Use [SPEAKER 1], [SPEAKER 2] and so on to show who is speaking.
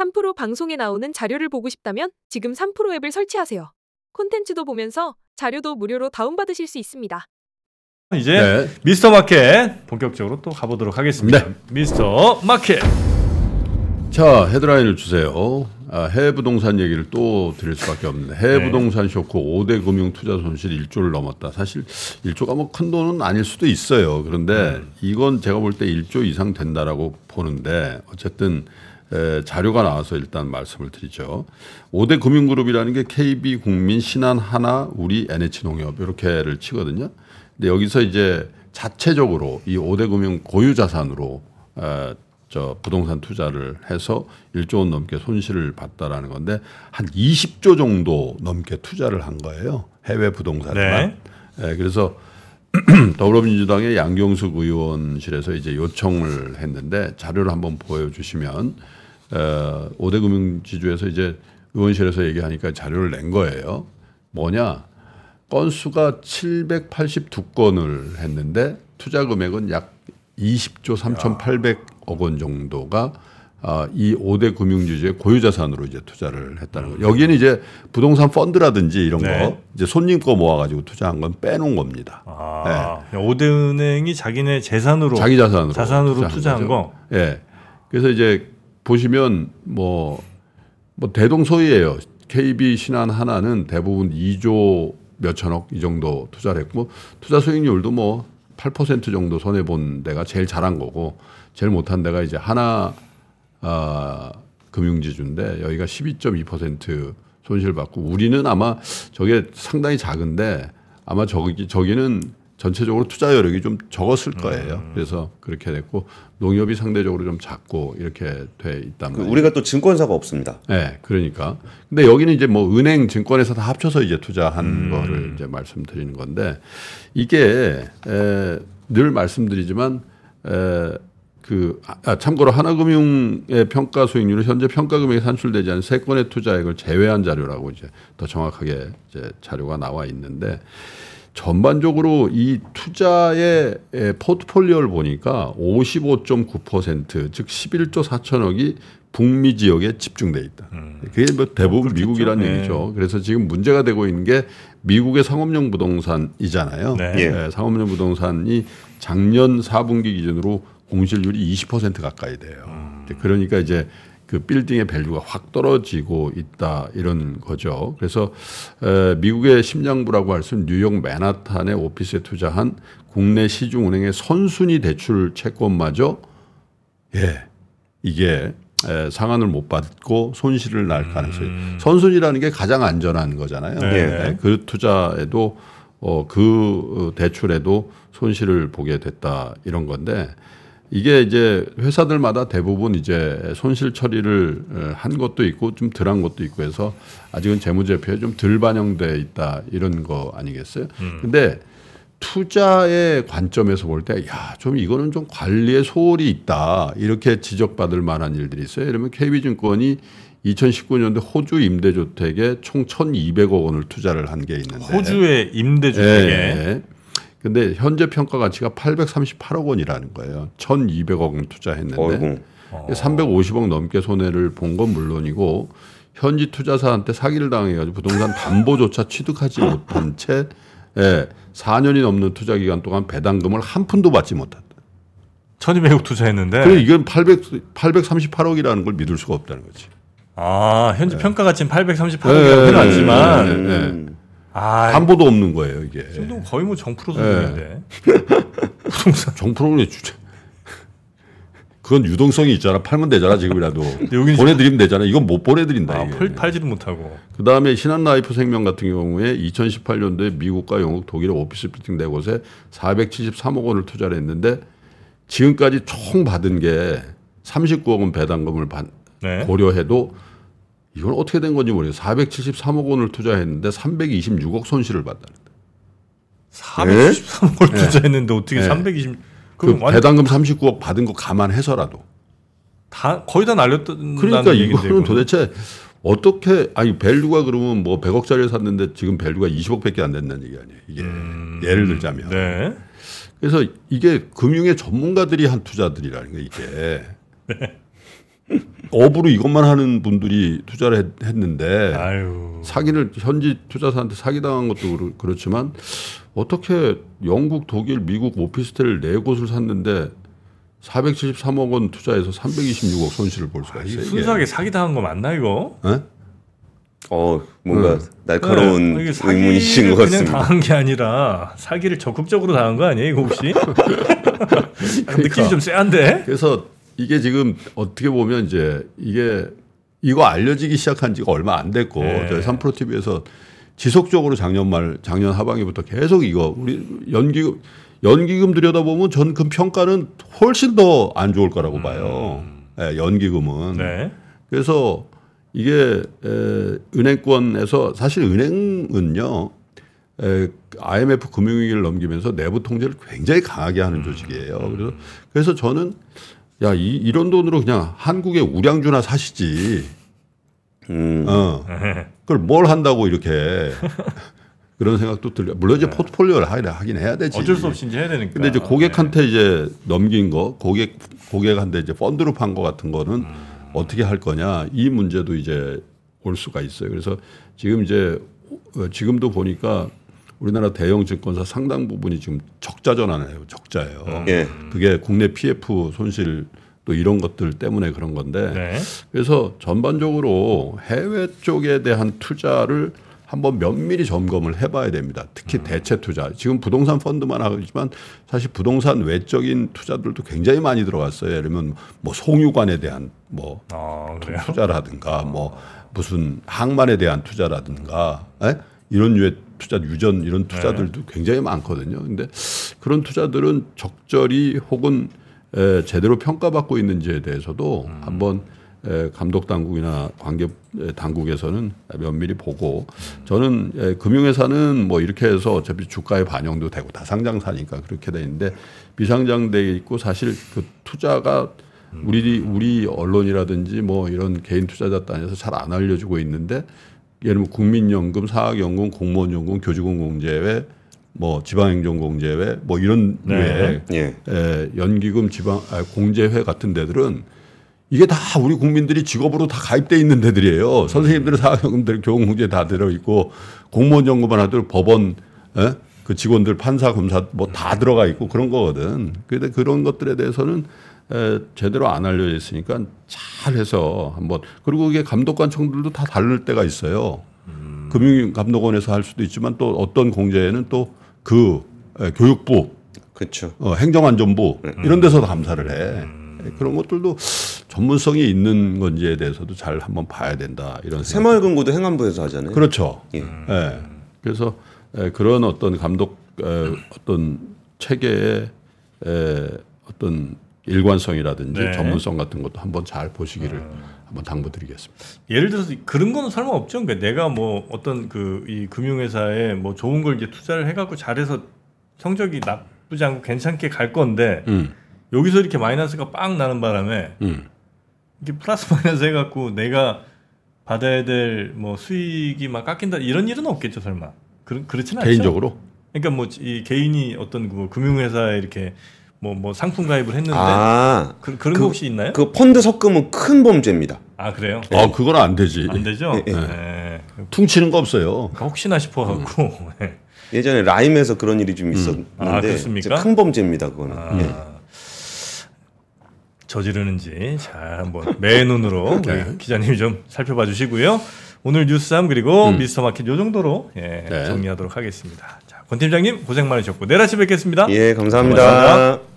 [SPEAKER 1] 3프로 방송에 나오는 자료를 보고 싶다면 지금 3프로 앱을 설치하세요. 콘텐츠도 보면서 자료도 무료로 다운받으실 수 있습니다.
[SPEAKER 2] 이제
[SPEAKER 3] 네.
[SPEAKER 2] 미스터 마켓 본격적으로 또 가보도록 하겠습니다.
[SPEAKER 3] 네.
[SPEAKER 2] 미스터 마켓.
[SPEAKER 3] 자 헤드라인을 주세요. 아, 해외 부동산 얘기를 또 드릴 수밖에 없는데 해외
[SPEAKER 2] 네.
[SPEAKER 3] 부동산 쇼크 5대 금융 투자 손실 1조를 넘었다. 사실 1조가 뭐 큰 돈은 아닐 수도 있어요. 그런데 이건 제가 볼 때 1조 이상 된다라고 보는데 어쨌든 에, 자료가 나와서 일단 말씀을 드리죠. 5대 금융그룹이라는 게 KB 국민, 신한, 하나, 우리, NH농협 이렇게를 치거든요. 근데 여기서 이제 자체적으로 이 5대 금융 고유 자산으로 어, 저 부동산 투자를 해서 1조 원 넘게 손실을 봤다라는 건데 한 20조 정도 넘게 투자를 한 거예요. 해외 부동산만. 예, 그래서 더불어민주당의 양경숙 의원실에서 이제 요청을 했는데 자료를 한번 보여주시면 어, 5대 금융지주에서 이제 의원실에서 얘기하니까 자료를 낸 거예요. 뭐냐? 건수가 782건을 했는데 투자 금액은 약 20조 3,800억 원 정도가 아, 이 5대 금융지주의 고유자산으로 이제 투자를 했다는 거. 여기는 이제 부동산 펀드라든지 이런
[SPEAKER 2] 네.
[SPEAKER 3] 거 이제 손님 거 모아가지고 투자한 건 빼놓은 겁니다.
[SPEAKER 2] 아, 오대은행이 자기네 재산으로
[SPEAKER 3] 자기 자산으로
[SPEAKER 2] 자산으로 투자한
[SPEAKER 3] 거죠.
[SPEAKER 2] 거.
[SPEAKER 3] 예. 그래서 이제 보시면 뭐, 뭐 대동소이예요. KB 신한 하나는 대부분 2조 몇천억 이 정도 투자를 했고 투자 수익률도 뭐 8% 정도 손해 본 데가 제일 잘한 거고 제일 못한 데가 이제 하나 아, 금융지주인데 여기가 12.2% 손실 받고 우리는 아마 저게 상당히 작은데 아마 저기 저기는 전체적으로 투자 여력이 좀 적었을 거예요. 그래서 그렇게 됐고 농협이 상대적으로 좀 작고 이렇게 돼 있단
[SPEAKER 4] 그
[SPEAKER 3] 말이에요.
[SPEAKER 4] 우리가 또 증권사가 없습니다.
[SPEAKER 3] 네, 그러니까. 근데 여기는 이제 뭐 은행, 증권에서 다 합쳐서 이제 투자한 거를 이제 말씀드리는 건데 이게 에, 늘 말씀드리지만 에, 그 아, 참고로 하나금융의 평가 수익률은 현재 평가 금액에 산출되지 않은 세 건의 투자액을 제외한 자료라고 이제 더 정확하게 이제 자료가 나와 있는데 전반적으로 이 투자의 에, 포트폴리오를 보니까 55.9%즉 11조 4천억이 북미 지역에 집중돼 있다. 그게 뭐 대부분. 미국이라는
[SPEAKER 2] 네.
[SPEAKER 3] 얘기죠. 그래서 지금 문제가 되고 있는 게 미국의 상업용 부동산이잖아요.
[SPEAKER 2] 네.
[SPEAKER 4] 예.
[SPEAKER 3] 예, 상업용 부동산이 작년 4분기 기준으로 공실률이 20% 가까이 돼요. 이제 그러니까 이제 그 빌딩의 value가 확 떨어지고 있다 이런 거죠. 그래서 에, 미국의 심장부라고 할 수 있는 뉴욕 맨하탄의 오피스에 투자한 국내 시중은행의 선순위 대출 채권마저 예 이게 에, 상한을 못 받고 손실을 날 가능성이 선순위라는 게 가장 안전한 거잖아요.
[SPEAKER 2] 네.
[SPEAKER 3] 예, 그 투자에도 어, 그 대출에도 손실을 보게 됐다 이런 건데 이게 이제 회사들마다 대부분 이제 손실 처리를 어, 한 것도 있고 좀 덜한 것도 있고 해서 아직은 재무제표에 좀 덜 반영돼 있다 이런 거 아니겠어요? 근데 투자의 관점에서 볼 때, 야, 좀 이거는 좀 관리에 소홀히 있다. 이렇게 지적받을 만한 일들이 있어요. 이러면 KB증권이 2019년도 호주 임대주택에 총 1,200억 원을 투자를 한 게 있는데.
[SPEAKER 2] 호주의 임대주택에
[SPEAKER 3] 예. 근데 현재 평가 가치가 838억 원이라는 거예요. 1,200억 원 투자했는데
[SPEAKER 4] 어이구.
[SPEAKER 3] 350억 넘게 손해를 본 건 물론이고 현지 투자사한테 사기를 당해가지고 부동산 담보조차 취득하지 못한 채 예, 4년이 넘는 투자 기간 동안 배당금을 한 푼도 받지 못했다.
[SPEAKER 2] 1200억 투자했는데
[SPEAKER 3] 그래 이건 800 838억이라는 걸 믿을 수가 없다는 거지.
[SPEAKER 2] 아, 현재 평가 가치는 838억이라고
[SPEAKER 3] 네,
[SPEAKER 2] 해놨지만
[SPEAKER 3] 네, 네, 네.
[SPEAKER 4] 음.
[SPEAKER 2] 아,
[SPEAKER 3] 담보도 없는 거예요 이게.
[SPEAKER 2] 이 정도면 거의 뭐 정프로
[SPEAKER 3] 네.
[SPEAKER 2] 수준인데. 부동산.
[SPEAKER 3] 정프로는 주제. 그건 유동성이 있잖아. 팔면 되잖아 지금이라도.
[SPEAKER 2] 여기는
[SPEAKER 3] 보내드리면 되잖아. 이건 못 보내드린다.
[SPEAKER 2] 아,
[SPEAKER 3] 이게.
[SPEAKER 2] 팔, 팔지도 못하고.
[SPEAKER 3] 그 다음에 신한라이프 생명 같은 경우에 2018년도에 미국과 영국, 독일의 오피스 빌딩 네 곳에 473억 원을 투자를 했는데 지금까지 총 받은 게 39억 원 배당금을 받-
[SPEAKER 2] 네.
[SPEAKER 3] 고려해도 이건 어떻게 된 건지 모르겠어요. 473억 원을 투자했는데 326억 손실을 봤다는 거예요.
[SPEAKER 2] 493억을 투자했는데 어떻게
[SPEAKER 3] 네. 320그
[SPEAKER 2] 그럼 완
[SPEAKER 3] 배당금 39억 받은 거 감안해서라도.
[SPEAKER 2] 다 거의 다 날렸다는
[SPEAKER 3] 그러니까
[SPEAKER 2] 얘기인데,
[SPEAKER 3] 이거는 도대체 어떻게 아니 value가 그러면 뭐 100억짜리를 샀는데 지금 value가 20억밖에 안 된다는 얘기 아니에요. 이게 예를 들자면.
[SPEAKER 2] 네.
[SPEAKER 3] 그래서 이게 금융의 전문가들이 한 투자들이라는 거 이게. 업으로 이것만 하는 분들이 투자를 했, 했는데
[SPEAKER 2] 아유.
[SPEAKER 3] 사기를 현지 투자사한테 사기당한 것도 그렇- 그렇지만 어떻게 영국, 독일, 미국 오피스텔 네 곳을 샀는데 473억 원 투자해서 326억 손실을 볼 수가
[SPEAKER 2] 아,
[SPEAKER 3] 있어요.
[SPEAKER 2] 순수하게 사기 당한 거 맞나 이거?
[SPEAKER 3] 예?
[SPEAKER 4] 어 뭔가 날카로운
[SPEAKER 2] 네,
[SPEAKER 4] 의문이신 것 같습니다.
[SPEAKER 2] 당한 게 아니라 사기를 적극적으로 당한 거 아니에요 이거 혹시? 아, 느낌이 좀 쎄한데?
[SPEAKER 3] 그래서 이게 지금 어떻게 보면 이제 이게 이거 알려지기 시작한 지가 얼마 안 됐고
[SPEAKER 2] 네.
[SPEAKER 3] 저희 삼프로 TV에서 지속적으로 작년 말 작년 하반기부터 계속 이거 우리 연기금 연기금 들여다보면 전그 평가는 훨씬 더 안 좋을 거라고 봐요. 예, 연기금은.
[SPEAKER 2] 음. 네.
[SPEAKER 3] 그래서 이게 에, 은행권에서 사실 은행은요 에, IMF 금융위기를 넘기면서 내부 통제를 굉장히 강하게 하는 조직이에요. 그래서 그래서 저는 야 이, 이런 돈으로 그냥 한국의 우량주나 사시지.
[SPEAKER 4] 음.
[SPEAKER 3] 어. 그걸 뭘 한다고 이렇게 그런 생각도 들려. 물론 이제 포트폴리오를 하긴, 해야 되지.
[SPEAKER 2] 어쩔 수 없이 이제 해야 되니까.
[SPEAKER 3] 근데 이제 고객한테 이제 넘긴 거, 고객 고객한테 이제 펀드로 판 거 같은 거는 어떻게 할 거냐 이 문제도 이제 올 수가 있어요. 그래서 지금 이제 어, 지금도 보니까 우리나라 대형 증권사 상당 부분이 지금 적자 전환해요. 적자예요.
[SPEAKER 4] 예.
[SPEAKER 3] 그게 국내 PF 손실 또 이런 것들 때문에 그런 건데
[SPEAKER 2] 네.
[SPEAKER 3] 그래서 전반적으로 해외 쪽에 대한 투자를 한번 면밀히 점검을 해봐야 됩니다. 특히
[SPEAKER 2] 음.
[SPEAKER 3] 대체 투자. 지금 부동산 펀드만 하지만 사실 부동산 외적인 투자들도 굉장히 많이 들어갔어요. 예를 들면 뭐 송유관에 대한 뭐
[SPEAKER 2] 아.
[SPEAKER 3] 투자라든가 뭐 무슨 항만에 대한 투자라든가 에? 이런 유의 투자 유전 이런 투자들도 굉장히 많거든요. 근데 그런 투자들은 적절히 혹은 에, 제대로 평가받고 있는지에 대해서도 한번 에, 감독 당국이나 관계 에, 당국에서는 면밀히 보고 저는 에, 금융회사는 뭐 이렇게 해서 어차피 주가에 반영도 되고 다 상장사니까 그렇게 돼 있는데 비상장돼 있고 사실 그 투자가 우리 우리 언론이라든지 뭐 이런 개인 투자자 단에서 잘 안 알려주고 있는데 예를 들면 국민연금, 사학연금, 공무원연금, 교직원공제회, 뭐 지방행정공제회 뭐 이런
[SPEAKER 2] 네.
[SPEAKER 3] 외에
[SPEAKER 4] 예.
[SPEAKER 3] 에, 연기금 지방 아, 공제회 같은 데들은 이게 다 우리 국민들이 직업으로 다 가입돼 있는 데들이에요. 선생님들은 사학연금들 교원공제 다 들어 있고 공무원 연금만 하더라도 법원 에? 그 직원들 판사 검사 뭐 다 들어가 있고 그런 거거든. 근데 그런 것들에 대해서는 에, 제대로 안 알려져 있으니까 잘해서 한번 그리고 이게 감독관청들도 다 다를 때가 있어요. 금융감독원에서 할 수도 있지만 또 어떤 공제에는 또 그 교육부
[SPEAKER 4] 그렇죠.
[SPEAKER 3] 어, 행정안전부 이런 데서 감사를 해. 그런 것들도 전문성이 있는 건지에 대해서도 잘 한번 봐야 된다 이런.
[SPEAKER 4] 새마을금고도 행안부에서 하잖아요.
[SPEAKER 3] 그렇죠.
[SPEAKER 4] 예.
[SPEAKER 3] 예. 그래서 에, 그런 어떤 감독 에, 어떤 체계의 에, 어떤 일관성이라든지
[SPEAKER 2] 네.
[SPEAKER 3] 전문성 같은 것도 한번 잘 보시기를 한번 당부드리겠습니다.
[SPEAKER 2] 예를 들어서 그런 거는 설마 없죠. 그러니까 내가 뭐 어떤 그 이 금융회사에 뭐 좋은 걸 이제 투자를 해갖고 잘해서 성적이 나쁘지 않고 괜찮게 갈 건데
[SPEAKER 3] 음,
[SPEAKER 2] 여기서 이렇게 마이너스가 빵 나는 바람에
[SPEAKER 3] 음.
[SPEAKER 2] 이게 플러스 마이너스 해갖고 내가 받아야 될 뭐 수익이 막 깎인다 이런 일은 없겠죠 설마. 그 그렇지는 않죠.
[SPEAKER 3] 개인적으로
[SPEAKER 2] 그러니까 뭐 이 개인이 어떤 그 금융회사에 이렇게 뭐 뭐 상품 가입을 했는데
[SPEAKER 4] 아,
[SPEAKER 2] 그, 그런
[SPEAKER 4] 그-
[SPEAKER 2] 거 혹시 있나요?
[SPEAKER 4] 그 펀드 섞으면 큰 범죄입니다.
[SPEAKER 2] 아 그래요?
[SPEAKER 3] 어 그건 안 되지.
[SPEAKER 2] 안 되죠.
[SPEAKER 4] 예, 예.
[SPEAKER 2] 네.
[SPEAKER 3] 퉁치는 거 없어요.
[SPEAKER 2] 그러니까 혹시나 싶어갖고
[SPEAKER 3] 음.
[SPEAKER 2] 네.
[SPEAKER 4] 예전에 라임에서 그런 일이 좀 있었는데
[SPEAKER 2] 아, 그렇습니까?
[SPEAKER 4] 큰 범죄입니다. 그거는.
[SPEAKER 2] 아,
[SPEAKER 4] 예.
[SPEAKER 2] 저지르는지 잘 한번 매 눈으로 우리
[SPEAKER 3] 네.
[SPEAKER 2] 기자님이 좀 살펴봐 주시고요. 오늘 뉴스함 그리고 미스터 마켓 요 정도로 예,
[SPEAKER 3] 네.
[SPEAKER 2] 정리하도록 하겠습니다. 자, 권 팀장님 고생 많으셨고 내일 아침 뵙겠습니다.
[SPEAKER 4] 예, 감사합니다.
[SPEAKER 2] 고맙습니다.